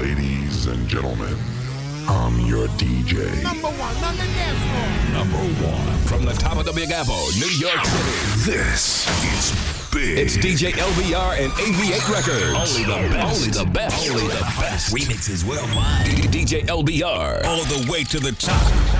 Ladies and gentlemen, I'm your DJ. Number one on the dance floor. Number one from the top of the Big Apple, New York City. This is big. It's DJ LBR and AV8 Records. Only the best. Only the best. Only the best. Remixes worldwide. DJ LBR. All the way to the top.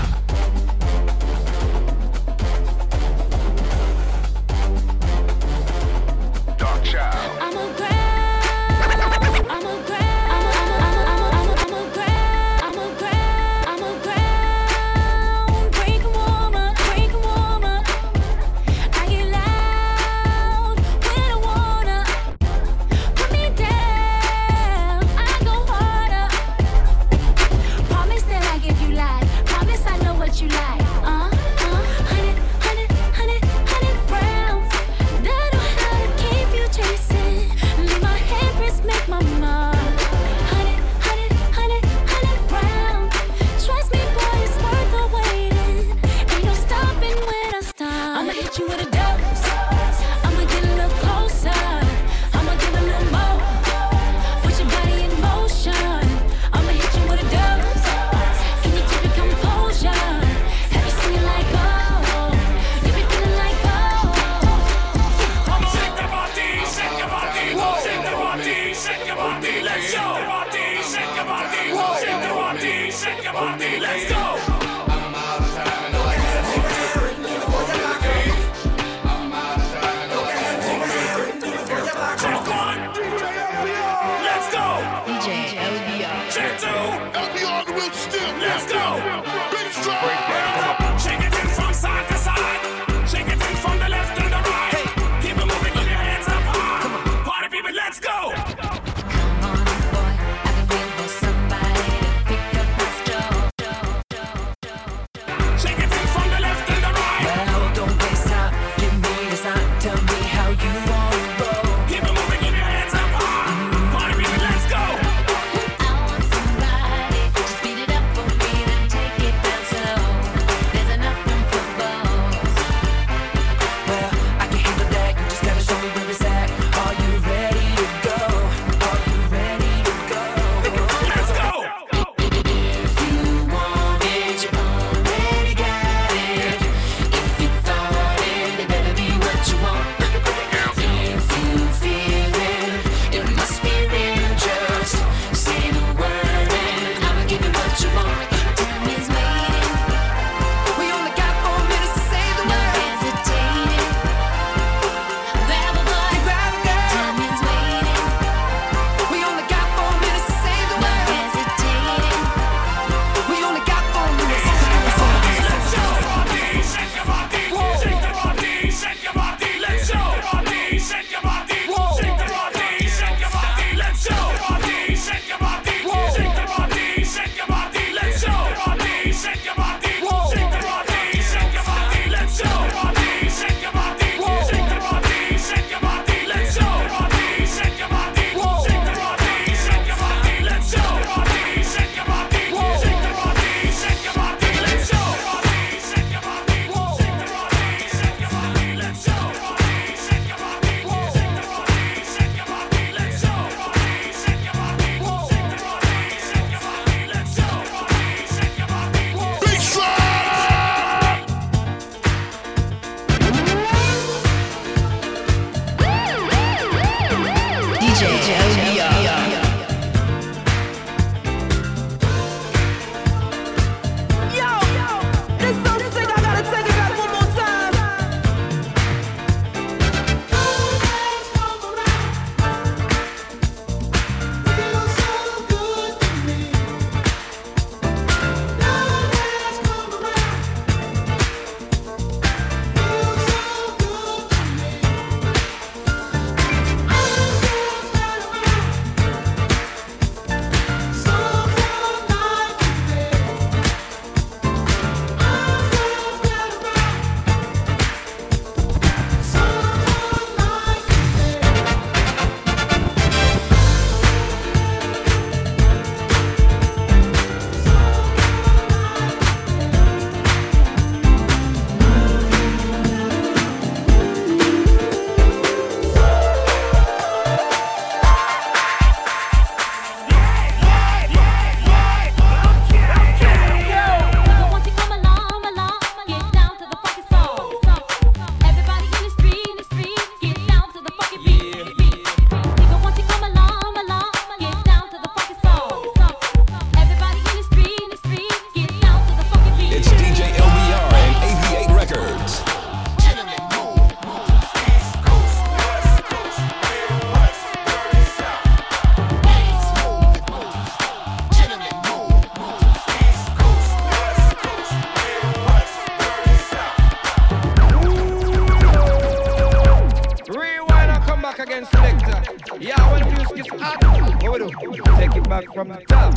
come back again, selector. Yeah, when the music is hot, what we do? Take it back from the top.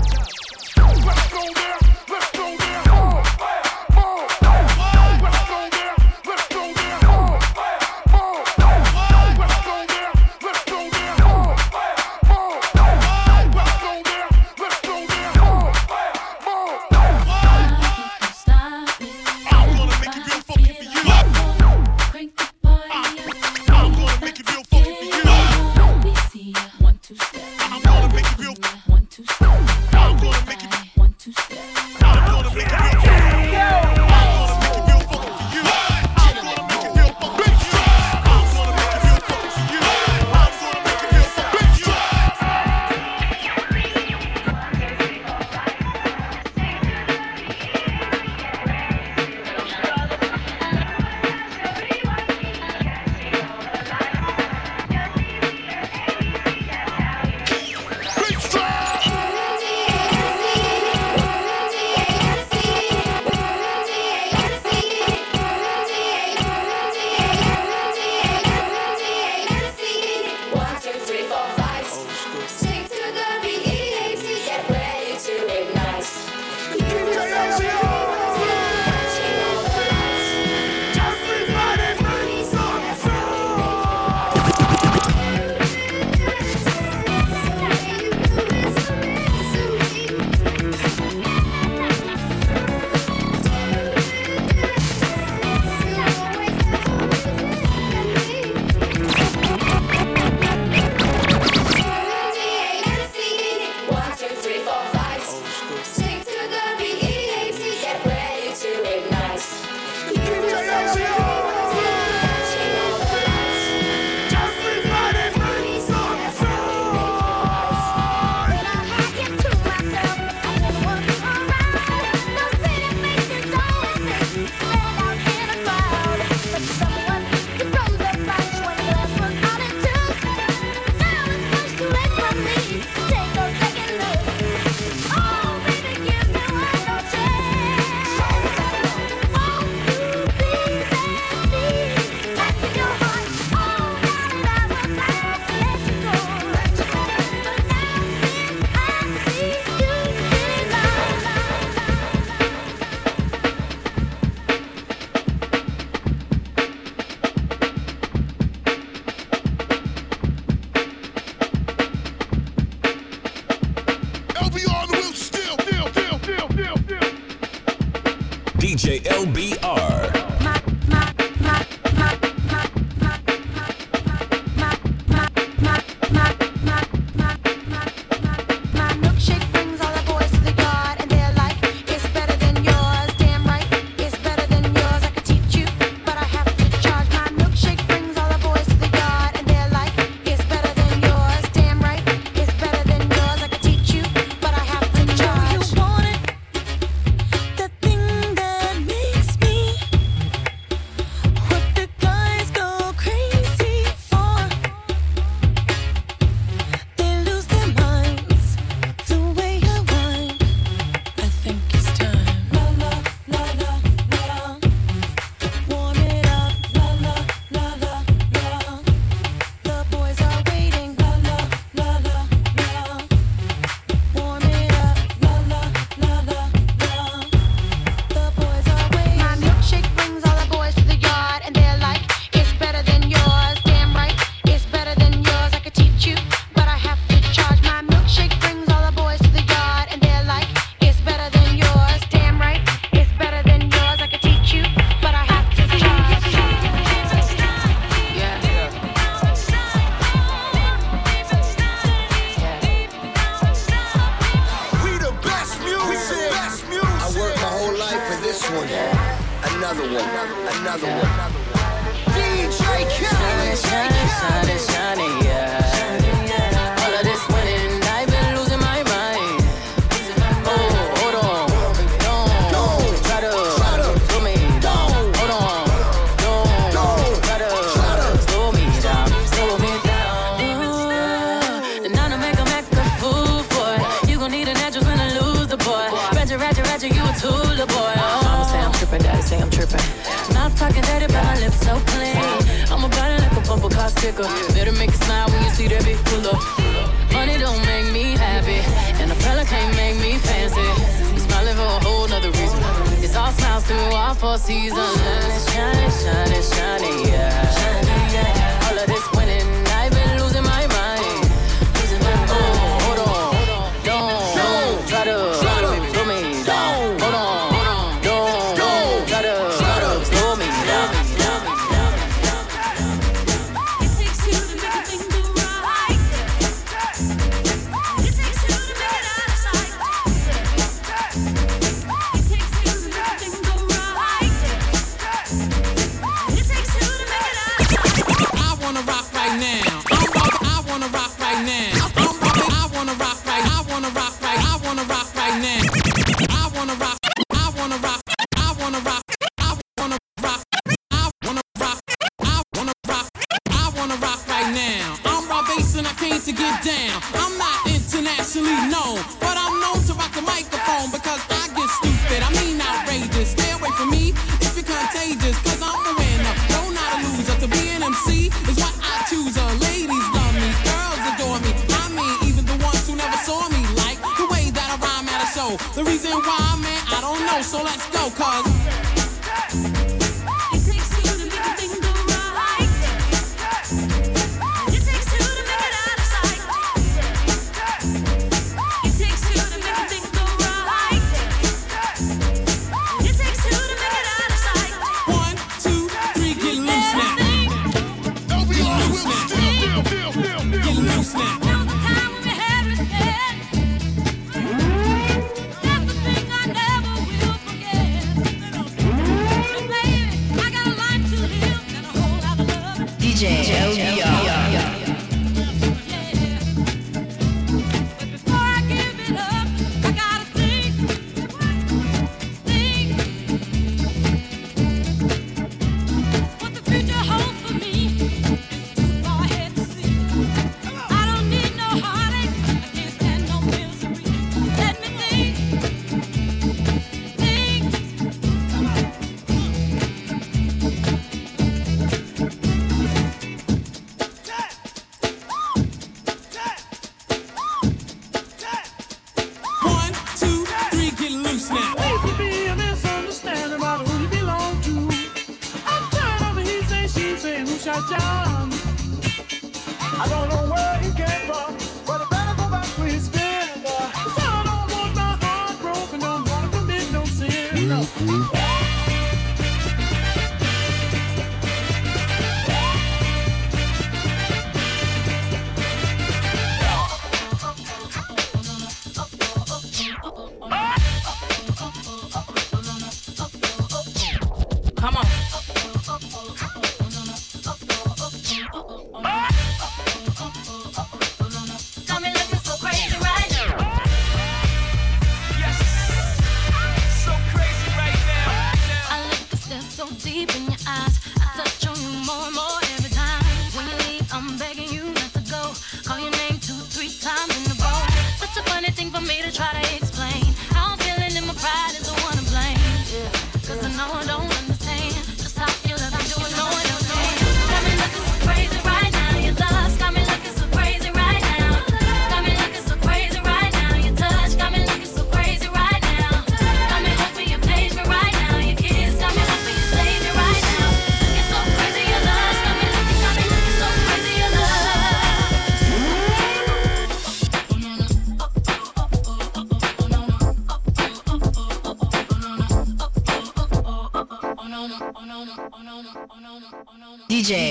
Let's go there.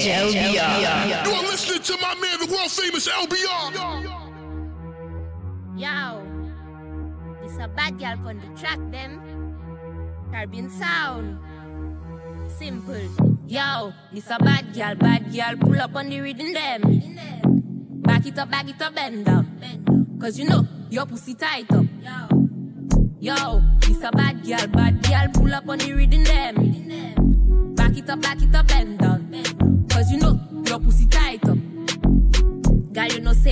LBR. You are listening to my man, the world famous LBR. Yo, it's a bad girl on the track, them. Caribbean sound. Simple. Yo, it's a bad girl, bad girl, pull up on the rhythm, them. Back it up, back it up, bend down. Cause you know, your pussy tight up. Yo, it's a bad girl, bad girl, pull up on the rhythm, them. Back it up, back it up, bend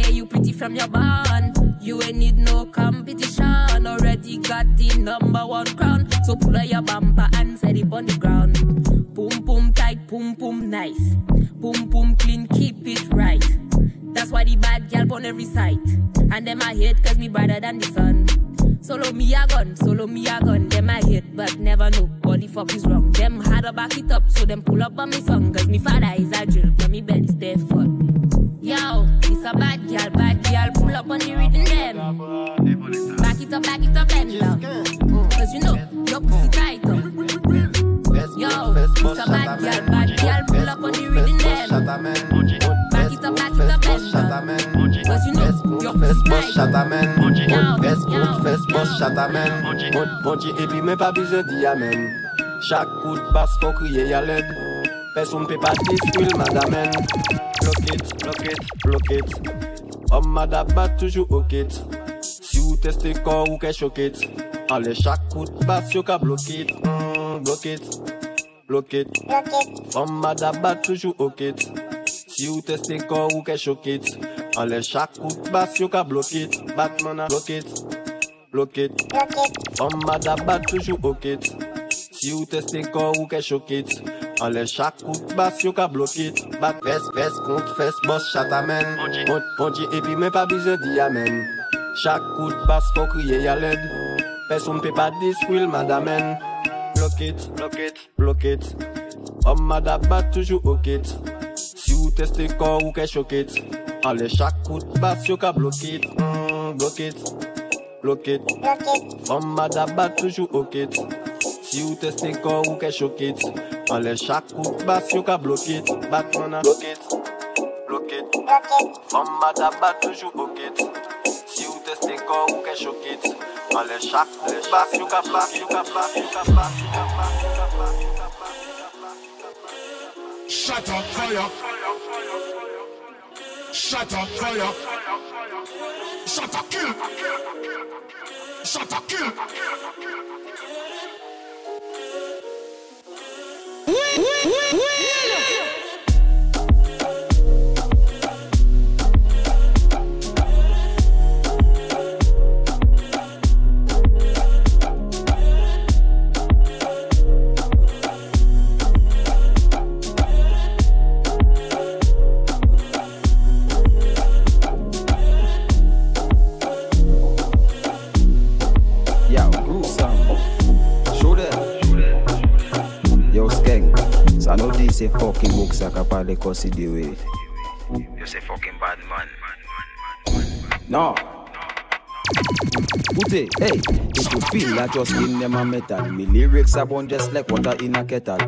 say you pretty from your band. You ain't need no competition. Already got the number one crown. So pull out your bumper and set it on the ground. Boom, boom, tight, boom, boom, nice. Boom, boom, clean, keep it right. That's why the bad gal on every side. And them I hate cause me brighter than the sun. Solo me a gun, solo me a gun. Them I hate but never know what the fuck is wrong. Them had to back it up so them pull up on me song. Cause me father is a drill but me bed deaf. Girl. Pull up on the rhythm, them. Back it up, back it up, down. Cause you know, your pussy tight. Yo, it's a bad girl, bad girl. Pull up on the rhythm. Back it up, back it up, down. Cause you know, your pussy tight up. Fes fes bos chatamen Mon, mon di epi men pa bize di amen Chak kout bas fò kriye ya led Person pe pa it, block it, block it Om madaba toujou okit Si ou teste kor ou ke chokit Ale chak kout bas yo ka blokit mm, Blokit, blokit Om madaba toujou okit Si ou teste kor ou ke chokit Ale chak kout bas yo ka blokit Batman a blokit, blokit Om madaba toujou okit Si ou teste kor ou ke chokit Enlève chaque coup de baffe, yo ka. Bat fesse, fesse, contre fesse, boss chat amen. Ponti, et puis même pas besoin d'y amen. Chaque coup de basse, faut crier à l'aide. Personne peut pas discuter. Block it, block it, block it. Homme madabat toujours au kit. Si vous testez corps ou qu'est choqué. Allez, chaque coup de basse, yo ka bloqué. Mm, block it, block it. Homme madabat toujours au kit. Si vous testez corps ou qu'est choqué. Ale chak kout bas yo ka block it Batman a block it, block it Om madabat toujou okit Si ou teste kor ou ke chokit Ale chak kout bas yo ka bas yo ka bas yo ka bas yo ka bas yo ka bas yo ka bas Shut up, fire. Shut up, fire. Shut up, kill. Shut up, kill. Yo, Ça nous dit c'est fucking book ça qu'a parlé considéré. You say fucking bad man. No. Ute, hey, if you feel like just in them a metal, me lyrics are born just like water in a kettle.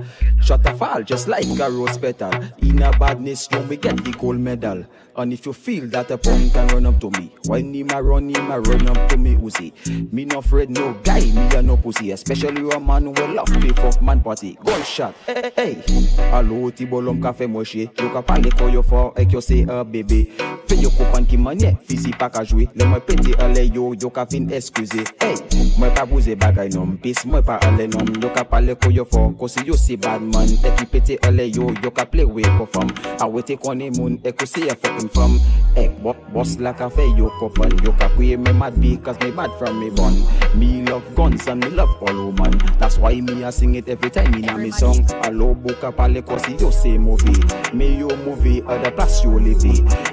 Shut a fall just like a rose petal. In a badness, you me get the gold medal. And if you feel that a punk can run up to me, when him a run, him a run up to me, Uzi. Me no afraid no guy, me a no pussy, especially a man who love me fuck man party. Gunshot, eh, eh, hey, hey. Allo ti bolom ka fe moshe, yo ka pale ko yo for ek yo say uh, a bébé. Fais yo comprendre qui manye, fisi pas qu'à jouer. Le moi pété allez yo, yo ka fin excuse. Hey, moi pas bouger bagay non, pis moi pas allez non. Yo ka pale ko yo for, ko si yo si bad man. E ki pété allez yo, yo ka play way ko fam. A wete kone moun, e ko si a fucking fam. Ek bo, boss la ka fe yo kopan. Yo ka kwe me mad because me bad from me born. Me love guns and me love all woman. That's why me a sing it every time in a me song. Allo boka pale ko si yo se movie. Me yo movie, other place yo live.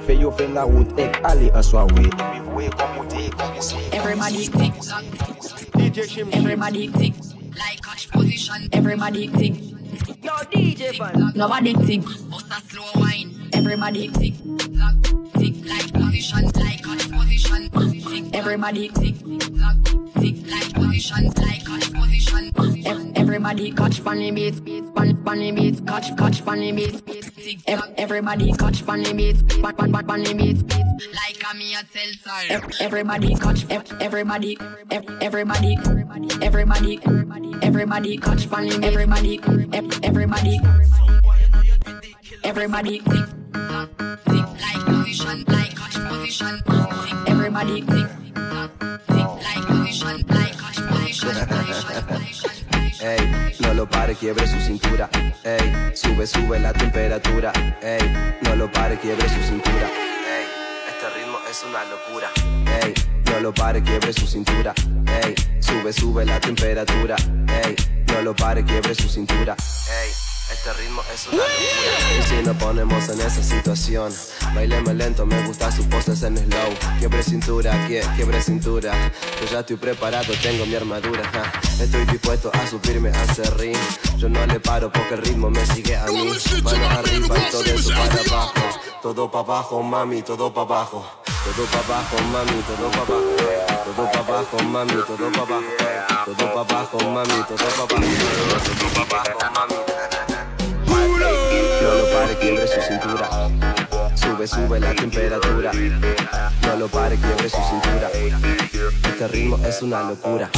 Fe yo fe la wood ek ali aswa we. Everybody tick. DJ Shim Everybody tick. Like catch position. Everybody tick. Yo DJ man. Nobody tick. Bust a slow wine. Everybody tick. Tick like position. Like catch position. Tick. Everybody tick. Tick like position. Like catch position. Everybody catch funny beats. Pan funny beats. Catch catch funny beats. Everybody catch funny beats. Pan pan pan funny beats. Like a me a time. Everybody catch. ev- Everybody. Everybody. Everybody. Everybody catch funny. Everybody. Everybody. Everybody. Tick. Tick like position. Like catch position. Tick. Everybody. Ey, no lo pare, quiebre su cintura. Ey, sube, sube la temperatura. No lo pare, quiebre su cintura. Este ritmo es una locura. No lo pare, quiebre su cintura. Ey, sube, sube la temperatura. Ey, no lo pare, quiebre su cintura. Este ritmo es una locura. Y si nos ponemos en esa situación, bailemos lento, me gusta sus poses en slow. Quiebre cintura, quie- quiebre cintura. Yo ya estoy preparado, tengo mi armadura. Estoy dispuesto a subirme a ese ring. Yo no le paro porque el ritmo me sigue a mí. Manos arriba y todo eso para abajo. Todo para abajo, mami, todo para abajo. Todo para abajo, mami, todo para abajo. Todo para abajo, mami, todo para abajo. Todo para abajo, mami, todo para abajo. Todo para abajo, mami. No lo pare, quiebre su cintura. Sube, sube la temperatura. No lo pare, quiebre su cintura. Este ritmo es una locura.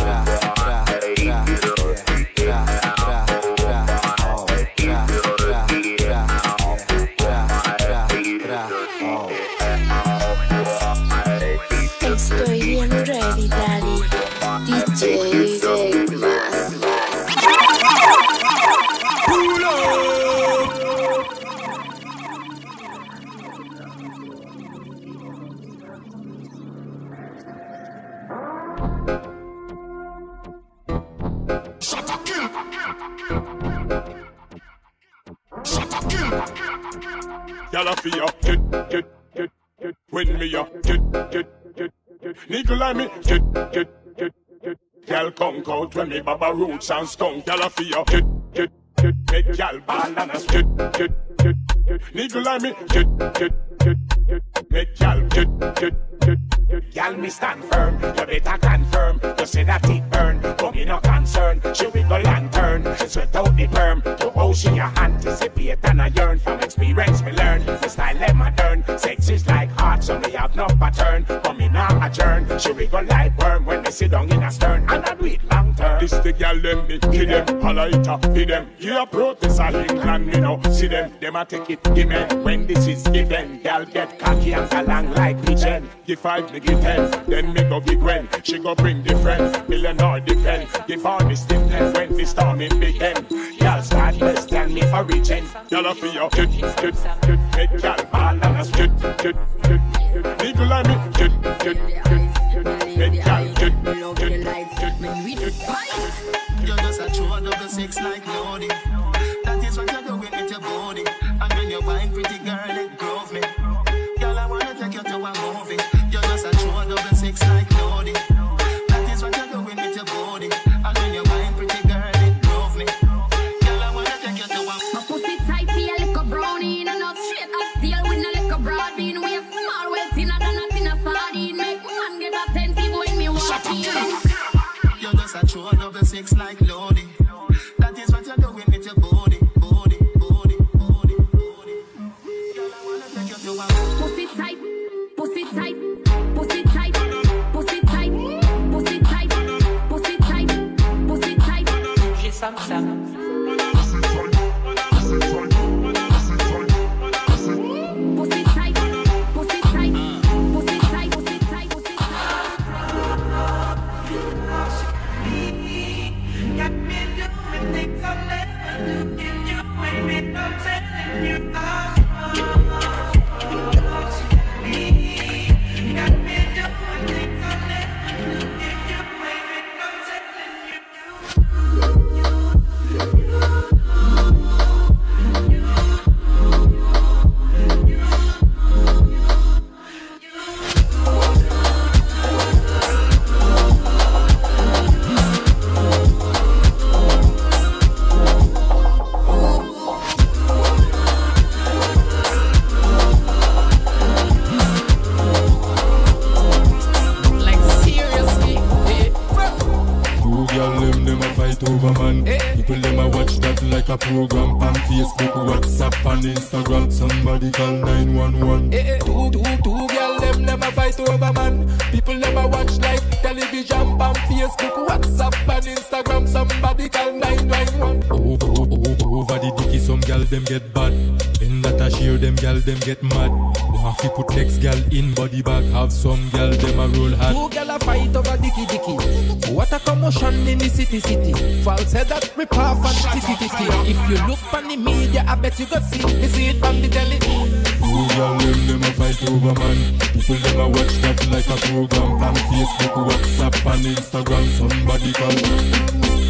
Baba roots and skunk, a feel get, get, get, make y'all ball and a get, get, get, get, nigga like me, get, get, get, get, make y'all. Get, get, get, get, y'all me stand firm, you better confirm, you say that it burn, but me no concern, she wiggle and turn, sweat out the perm, to ocean your anticipate and I yearn. From experience me learn, the style them modern, sex is like art, so me have no pattern, but me not adjourn, she wiggle like worm when me sit down in a stern, and I do it term. This the gal them me, kill them, holla it up, feed them, yeah protest a England, me know, see them, them a take it, give me, when this is given, gal get cocky and along like pigeon, give five, me give ten, then me go give when, she go bring the friend, million or depend, give all the stiffness when the storming begin, gal start less than me origin, gal a feel, get, get, get, make gal ball and a get, get, get, nigga like me, get, get, get, make gal get, get, get, get, You're just a true double six like what that a program on Facebook, WhatsApp, and Instagram. Somebody call 911. Eh, eh, two, two, two girl them never fight over man. People never watch like television, on Facebook, WhatsApp, and Instagram. Somebody call 911. Over, over, over the dicky, some gal them get bad. When that a share them gal them get mad. Want fi put next gal in body bag. Have some gal them a roll hard. Two gal a fight over dicky dicky. What a commotion in the city city. False head that rip off and titty titty. If you look on the media, I bet you go see. Me see it from the telly. Two gal them them a fight over man. People them a watch that like a program on Facebook, WhatsApp, and Instagram. Somebody call.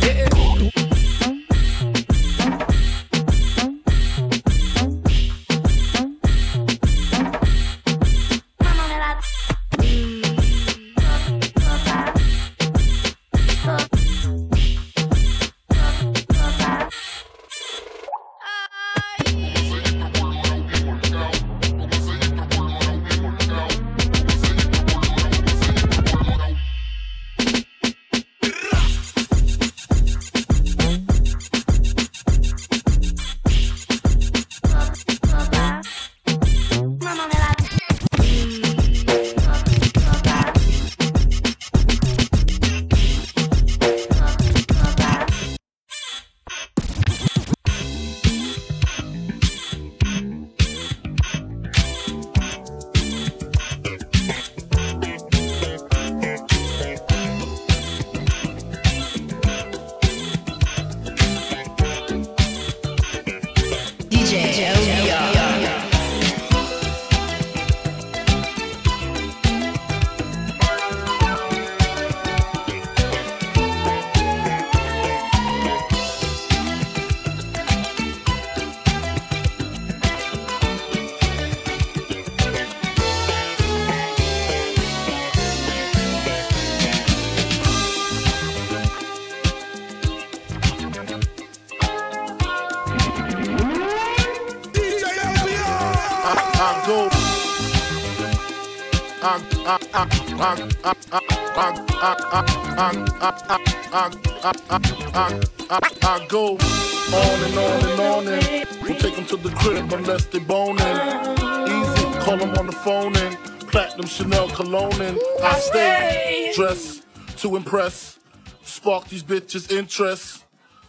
I, I, I, I, I go on and on and on and we'll take them to the crib unless they boning. Easy, call them on the phone and platinum Chanel cologne and I stay dressed to impress, spark these bitches' interest.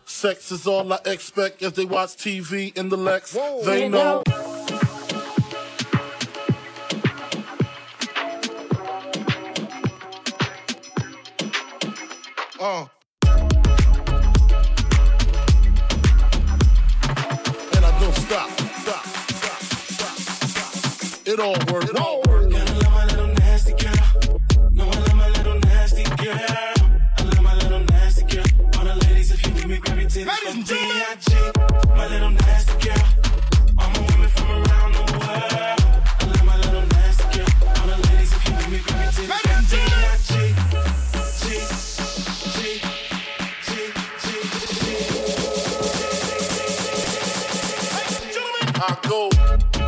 Sex is all I expect as they watch TV in the Lex. They know. Uh. And I don't stop, stop, stop, stop, stop. It all works. It all works. Gotta love my little nasty girl. No, I love my little nasty girl. I love my little nasty girl. All the ladies, if you with me, grab your titties from D.I.G. My little I go.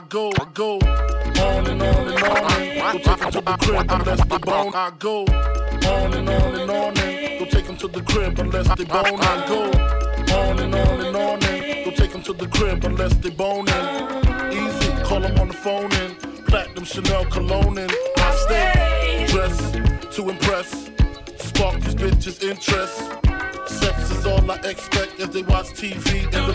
I go, I go, On and on and on don't take them to the crib unless they bone. I go. On and on and on and don't take them to the crib unless they bone. I go. On and on and on and don't take them to the crib unless they boning. Easy, call them on the phone and platinum Chanel cologne and I stay dressed to impress. Spark these bitches' interest. Sex is all I expect as they watch TV in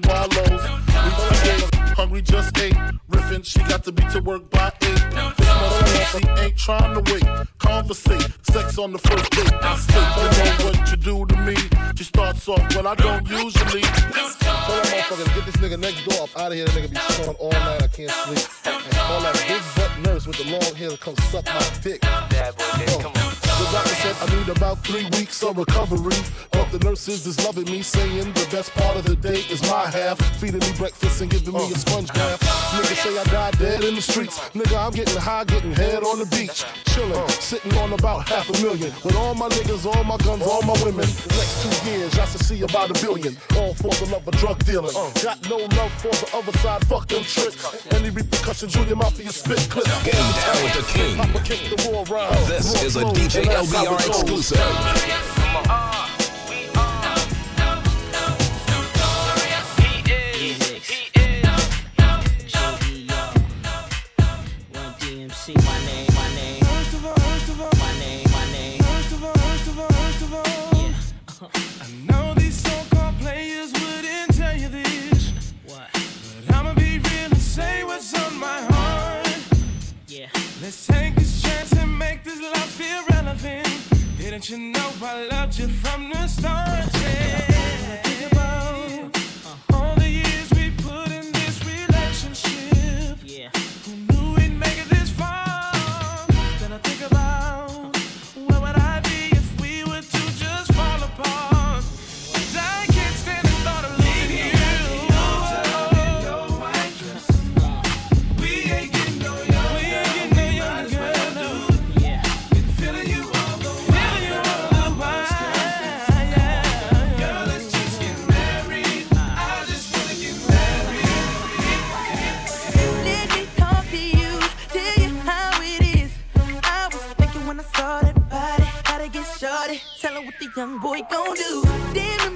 drink on wallows. Reach the hungry just ate. Riffin', she got to be to work by eight. This must mean she ain't trying to wait. Conversate, sex on the first date. I say, you know what you do to me. She starts off, but I don't usually. Tell that motherfucker, get this nigga next door up out of here. That nigga be snoring all night. I can't sleep. And call that big butt nurse with the long hair to come suck my dick. Bad boy, come on. The doctor said I need about three weeks of recovery. But the nurses is loving me, saying the best part of the day is my half. Feeding me breakfast and giving me a sponge bath. Niggas say I died dead in the streets. Nigga, I'm getting high, getting head on the beach. Chilling, sitting on about half a million. With all my niggas, all my guns, all my women. Next two years, I should see about a billion. All for the love of drug dealing. Got no love for the other side, fuck them tricks. Any repercussions, Junior Mafia spit clip. Game down with the king. I'ma kick the war round. This is a DJ LBR exclusive. Didn't you know I loved you from the start? Yeah. Young boy gon' do. Damn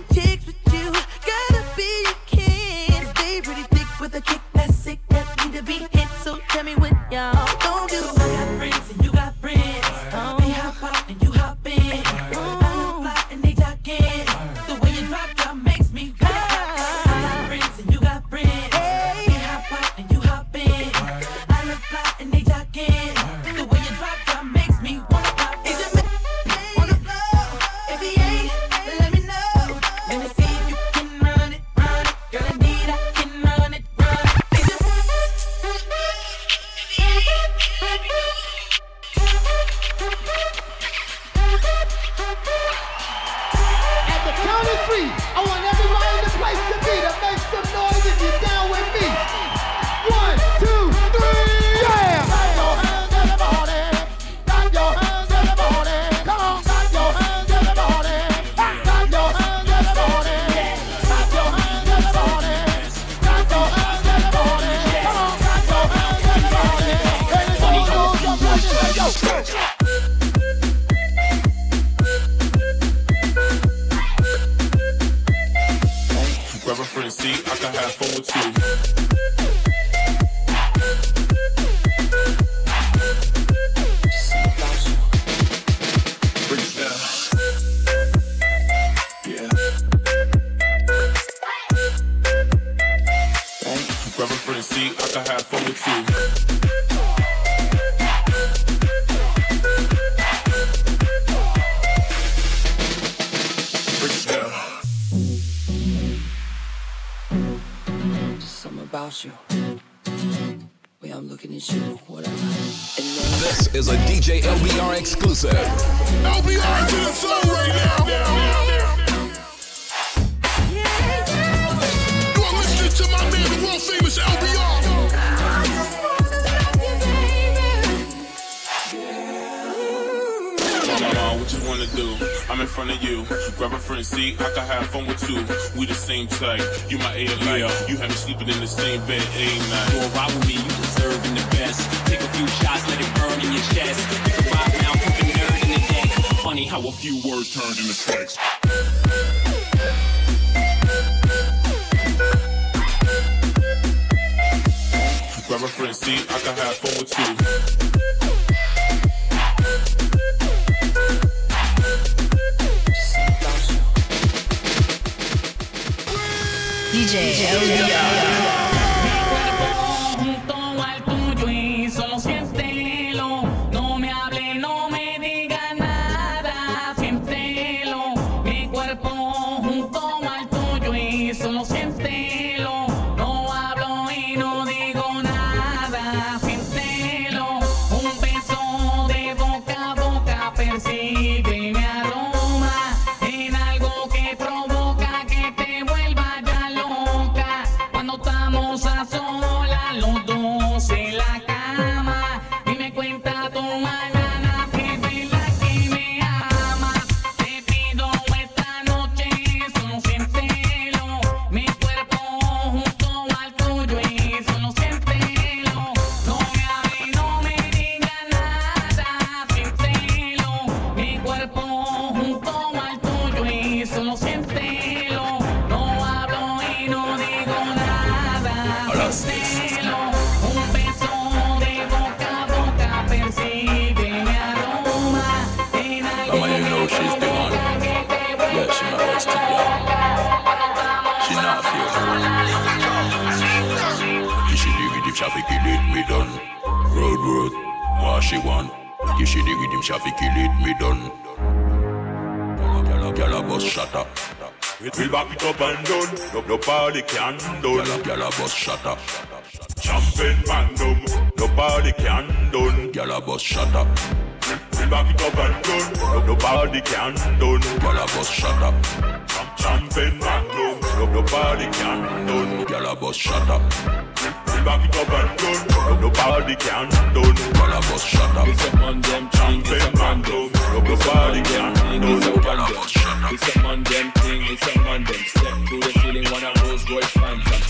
Break it down. Just something about you. Way I'm looking at you, whatever. This is a DJ LBR exclusive. LBR to the soul right now. You are listening to my man, the world famous LBR. Mama, what you wanna do? I'm in front of you. Grab a friend seat, I can have fun with two. We the same type. You my A light. You have me sleeping in the same bed a night. You'll ride with me, you deserving the best. Take a few shots, let it burn in your chest. We can vibe now, put the nerd in the deck. Funny how a few words turned into text. Grab a friend seat, I can have fun with two. DJ LBR. She want. You should dig with him, traffic kill it, me done. Gyal a- Gyal a bust up. We'll back it up and down. No, no party can done. Gyal a- gyal a bust shut up. Champagne random. No party can done. Gyal a bust up. We'll back it up and down. No, no party can done. Gyal a bust shut up. Champagne random. No, no party can done. Gyal a bust. We'll back it up and down. Nobody can down. All of us shut up. It's a man them thing. It's a man down. Nobody can down. All a us shut up. It's a man them thing. It's a man them step through the ceiling. One of those boys Phantom.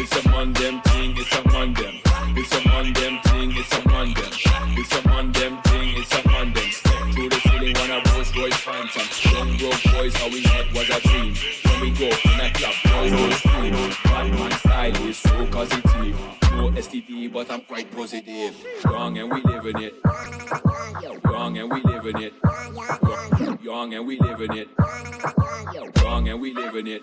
It's a man them thing. It's a man them. It's a man them thing. It's a man them. It's a man them thing. It's a man them step through the ceiling. One of those boys Phantom. Young broke boys, how we had was a dream. When we go in a club, boys, boys, boys, boys, man style is so boys, STD, but I'm quite positive. Young and we living it. Young and we living it. Young and we living it. Young and we living it.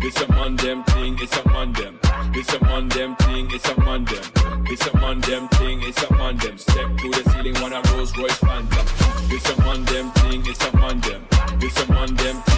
It's a on them thing, it's a on them. It's a on them thing, it's a on them. It's a on them thing, it's a on them. Step through the ceiling when I Rolls Royce Phantom. It's a on them thing, it's a on them. It's a on them thing.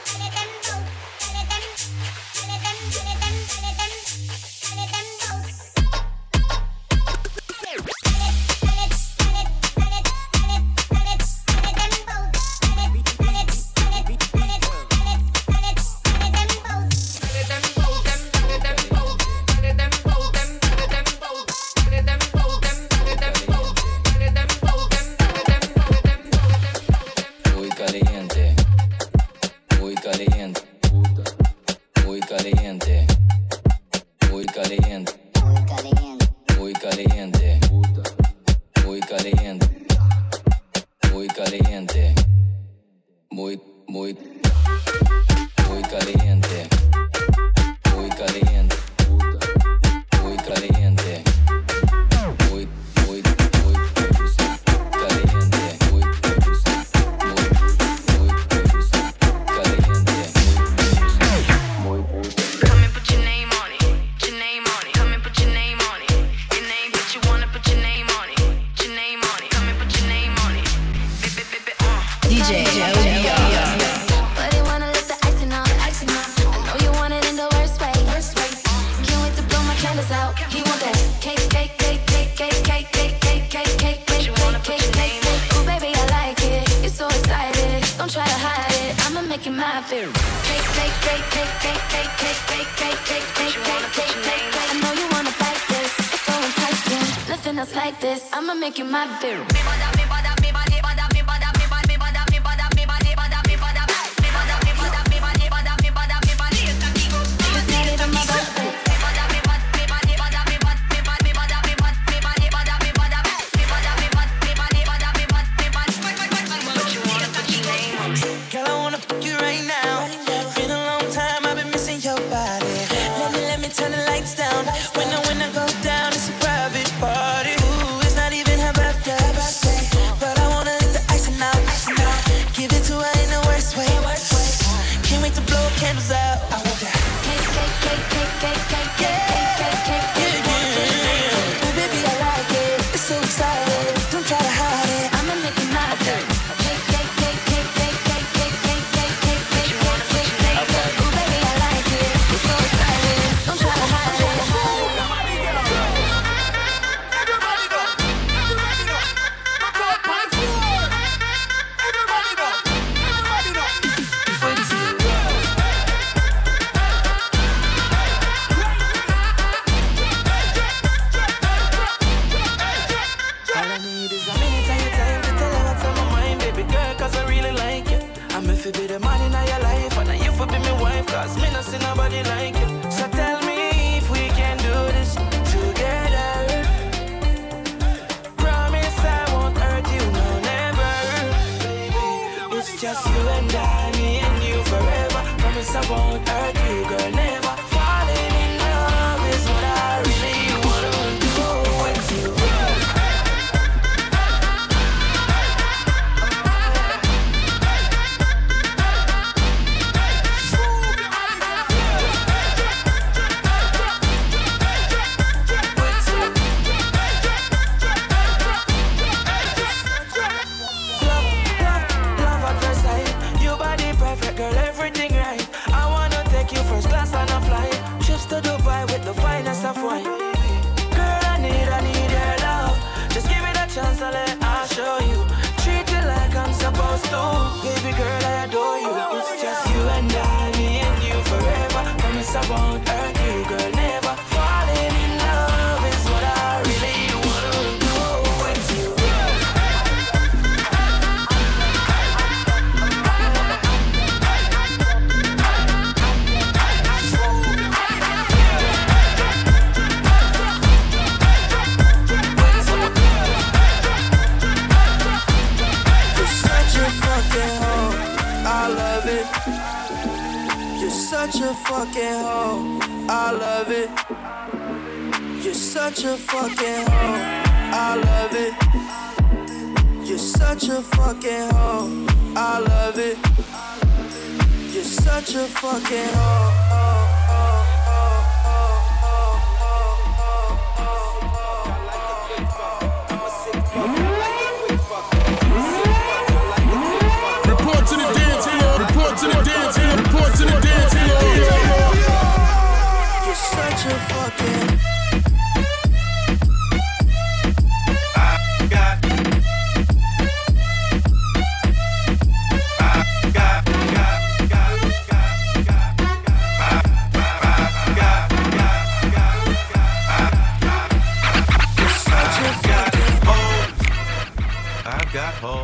make you my baby.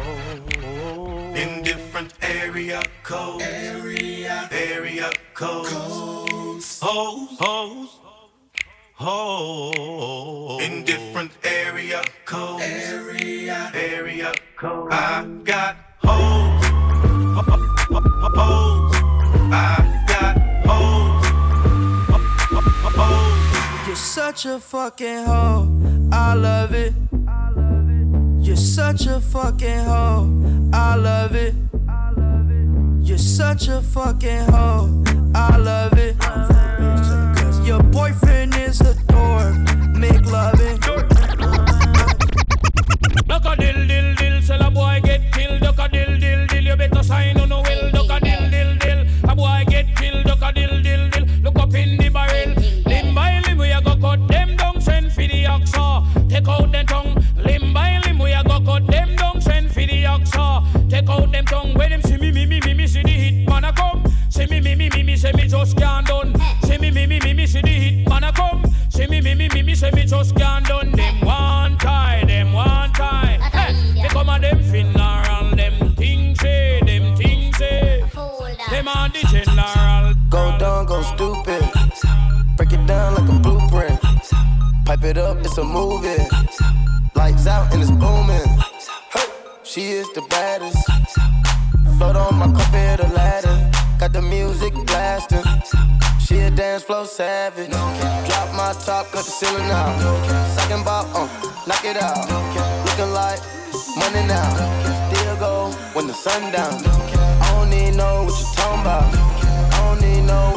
Got in different area codes. Area, area codes. Hoes, hoes, hoes in different area codes. Area, area codes. I got hoes, hoes. I got hoes, hoes. You're such a fucking hoe. I love it. You're such a fucking hoe. I love it. You're such a fucking hoe. I love it. Your boyfriend is a dork. Make loving. Just can't done. See me, me, me, me, me, see the hit man a come. See me, me, me, me, me, say me just can't done. Them one time, them one time. Hey, they come a them funeral, them things say, them things say. Them on the general. Go down, go stupid. Break it down like a blueprint. Pipe it up, it's a movie. Lights out and it's booming. Hey, she is the baddest. Float on my carpet music blasting. She a dance flow savage. Drop my top, cut the ceiling out. Second ball, uh, knock it out. Looking like money now. Still go when the sun down. I don't need know what you talking about. I don't need know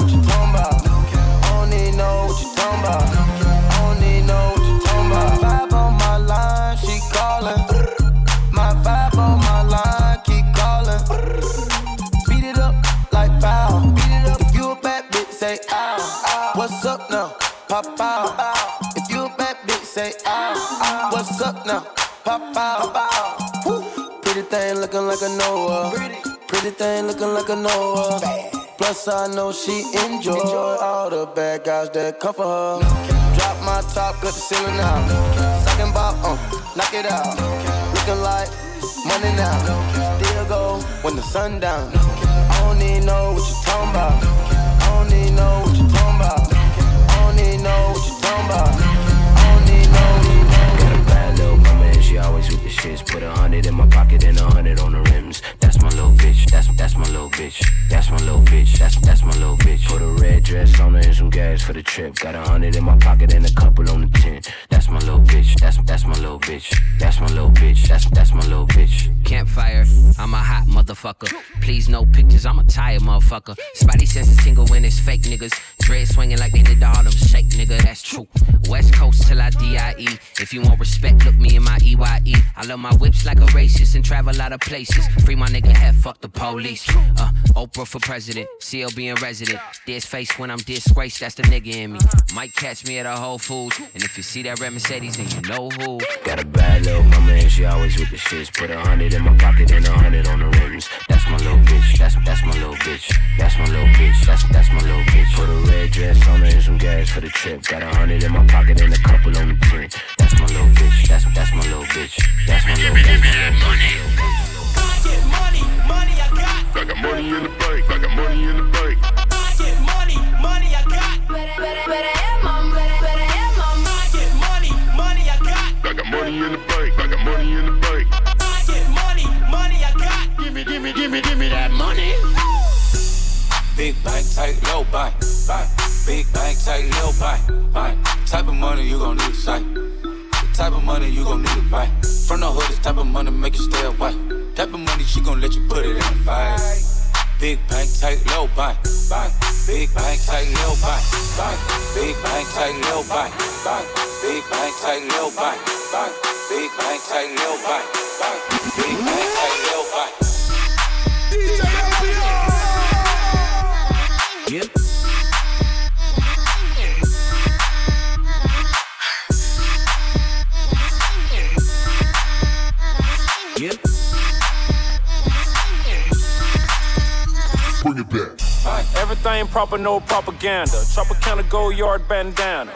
like a Noah. Pretty thing looking like a Noah. Plus I know she enjoy all the bad guys that come for her. Drop my top, cut the ceiling out. Second bop, uh, knock it out. Looking like money now. Still go when the sun down. I don't need know what you talking about. I don't need know what you talking about. I don't need know what you talking about. She always with the shits. Put a hundred in my pocket and a hundred on the rims. Bitch. That's that's my little bitch. That's my little bitch. That's that's my little bitch. Put a red dress on her and some gas for the trip. Got a hundred in my pocket and a couple on the tent. That's my little bitch. That's that's my little bitch. That's my little bitch. That's that's my little bitch. Campfire, I'm a hot motherfucker. Please no pictures, I'm a tired motherfucker. Spidey senses tingle when it's fake niggas. Dread swinging like they did the Harlem Shake, nigga, that's true. West Coast till I DIE. If you want respect, look me in my EYE. I love my whips like a racist and travel a lot of places. Free my nigga head, fuck the police. Uh, Oprah for president, CLB in resident. This face when I'm disgraced, that's the nigga in me. Might catch me at a Whole Foods. And if you see that red Mercedes, then you know who. Got a bad little mama and she always with the shits. Put a hundred in my pocket and a hundred on the rims. That's my little bitch. That's that's my little bitch. That's my little bitch. That's that's my little bitch. Put a red dress on her and some gas for the trip. Got a hundred in my pocket and a couple on the tent. That's my little bitch. That's that's my little bitch. That's my little bitch. That's my little bitch. Money in the bank. I got money in the bank. I get money, money I got. Better, better, better have mom, better, better have mom. I get money, money I got. I got money in the bank. I got money in the bank. I get money, money I got. Give me, give me, give me, give me that money. Big bank, tight, low bank, bank. Big bank, tight, low bank, bank. Type of money you gon' need a sight. The type of money you gon' need to buy. From the hood, this type of money make you stay away. Type of money she gon' let you put it in the fight. Big bank, tight, low bank, bank. Big bank, tight, low bank, bank. Big bank, tight, low bank, bank. Big bank, tight, low bank, bank. Big bank, tight, low bank, bank. Big bank, tight, low bank. Yep. Yep. Everything proper, no propaganda. Tropicana Gold Yard bandana.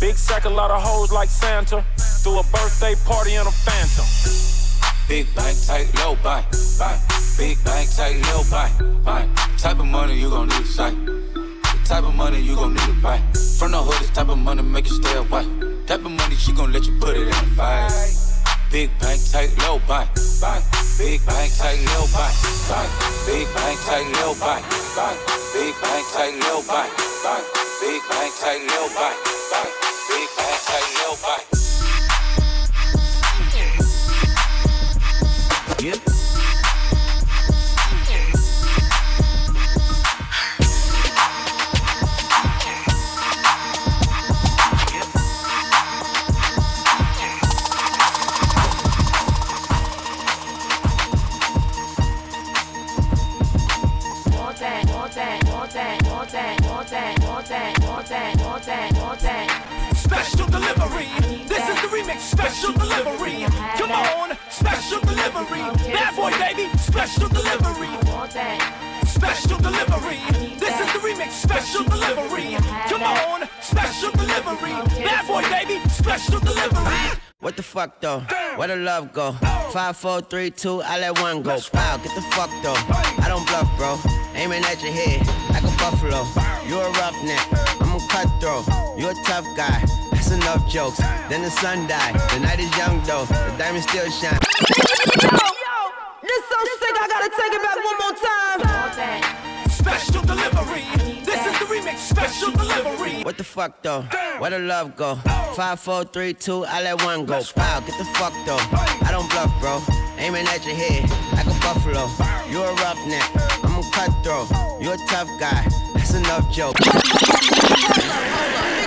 Big sack, a lot of hoes like Santa. Threw a birthday party in a phantom. Big bank, tight, low bank, bank. Big bank, tight, low bank, bank. Type of money you gon' need to sight. The type of money you gon' need to buy. From the hood, this type of money make you stay away. Type of money she gon' let you put it in the fight. Big bank, tight, low bank, bank. Big bank, tight, low bank, bank. Big bank, tight, low bank, bank. Big bank, tight, low bank, bank. Big bank, tight, low bank, bank. Big bank, tight, low bank. Yep. Special delivery. Special delivery. This is the remix. Special delivery. Come on. Special delivery. Bad boy, baby. Special delivery. What the fuck though? Where the love go? Five, four, three, two, I let one go. Wow, get the fuck though. I don't bluff, bro. Aiming at your head like a buffalo. You're a roughneck, I'm a cutthroat. You're a tough guy. That's enough jokes. Then the sun died. The night is young though. The diamond still shine. This so sick, I gotta take it back one more time. Special delivery. This is the remix. Special delivery. What the fuck though? Where the love go? Oh. Five, four, three, two, I let one go. Wow, get the fuck though. I don't bluff, bro. Aiming at your head like a buffalo. You're a roughneck, I'm a cutthroat. You're a tough guy. That's enough joke. Big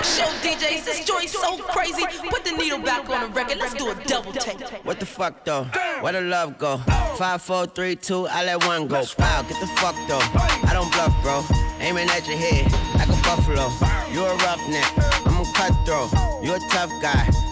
show DJs, this joint's so crazy. Put the needle back on the record, let's do a double take. What the fuck though? Where the love go? Five, four, three, two, I let one go. Wow, get the fuck though. I don't bluff, bro. Aiming at your head like a buffalo. You're a roughneck, I'm a cutthroat. You're a tough guy.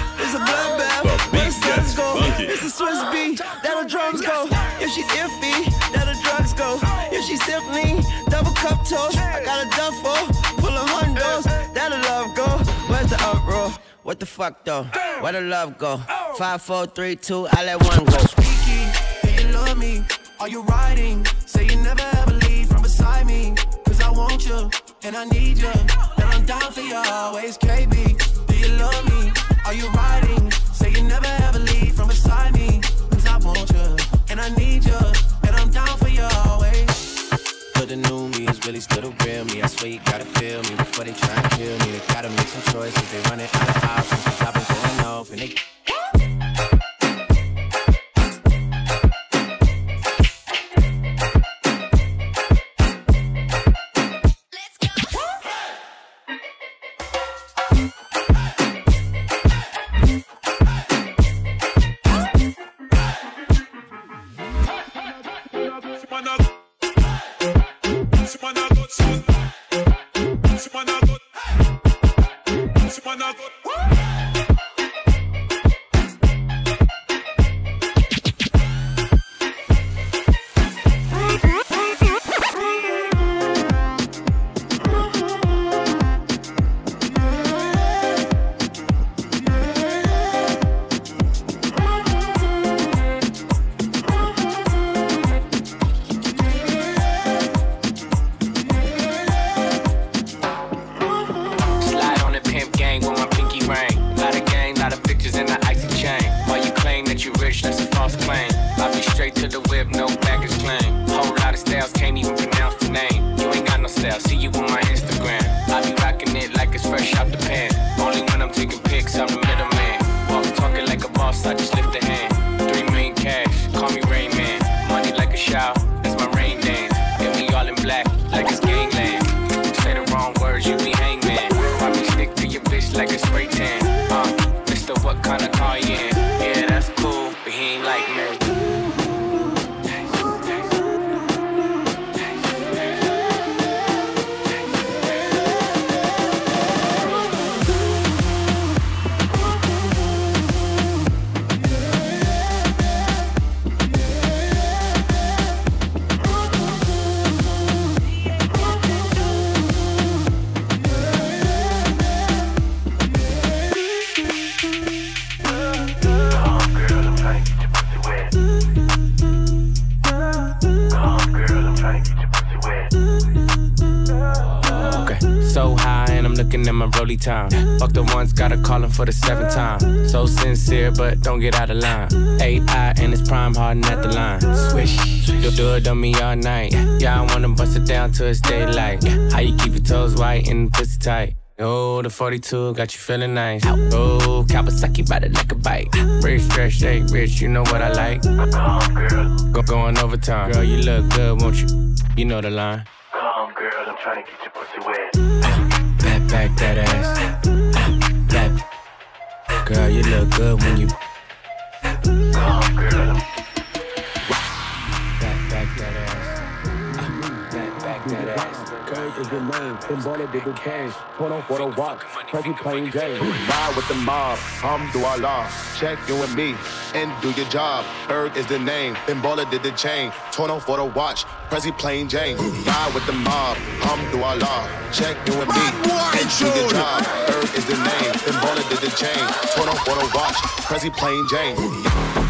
It's a bloodbath. Where the suns go? It's a Swiss beat. That'll drums go. If she's iffy, that'll drugs go. If she's simply double cup toast, I got a duffel full of hundos. That'll love go. Where's the uproar? What the fuck though? Where the love go? Oh. Five, four, three, two, I let one go. Do you love me? Are you riding? Say you never ever leave from beside me. Cause I want you and I need you. And I'm down for you always, KB. Do you love me? Are you riding? Say you never ever leave from beside me. Cause I want you and I need you. And I'm down for you always. But the new me is really still the real me. I swear you gotta feel me before they try and kill me. They gotta make some choices. They running out of options. Stop and going off and they. crib, no baggage claim. Whole lot of styles, can't even pronounce the name. You ain't got no style, see you with my for the seventh time. So sincere, but don't get out of line. AI and it's prime harden at the line. Swish, you'll do it on me all night. Yeah, I wanna bust it down till it's daylight. How you keep your toes white and pussy tight? Oh, the 42 got you feeling nice. Oh, Kawasaki bite it like a bite. Rich, stretch, shake, rich, you know what I like. Go going overtime. Girl, you look good, won't you? You know the line. Come, girl, I'm trying to get you. Girl, you look good when you is the name. Been born to do cash. Hold on for the watch. Crazy playing games. Ride with the mob. Alhamdulillah. Check you and me. And do your job. Berg is the name. Been baller did the chain. Torn off for the watch. Prezi plain Jane. Ride with the mob. Alhamdulillah. Check you and me. And do your job. Berg is the name. Been baller did the chain. Torn off for the watch. Prezi plain Jane.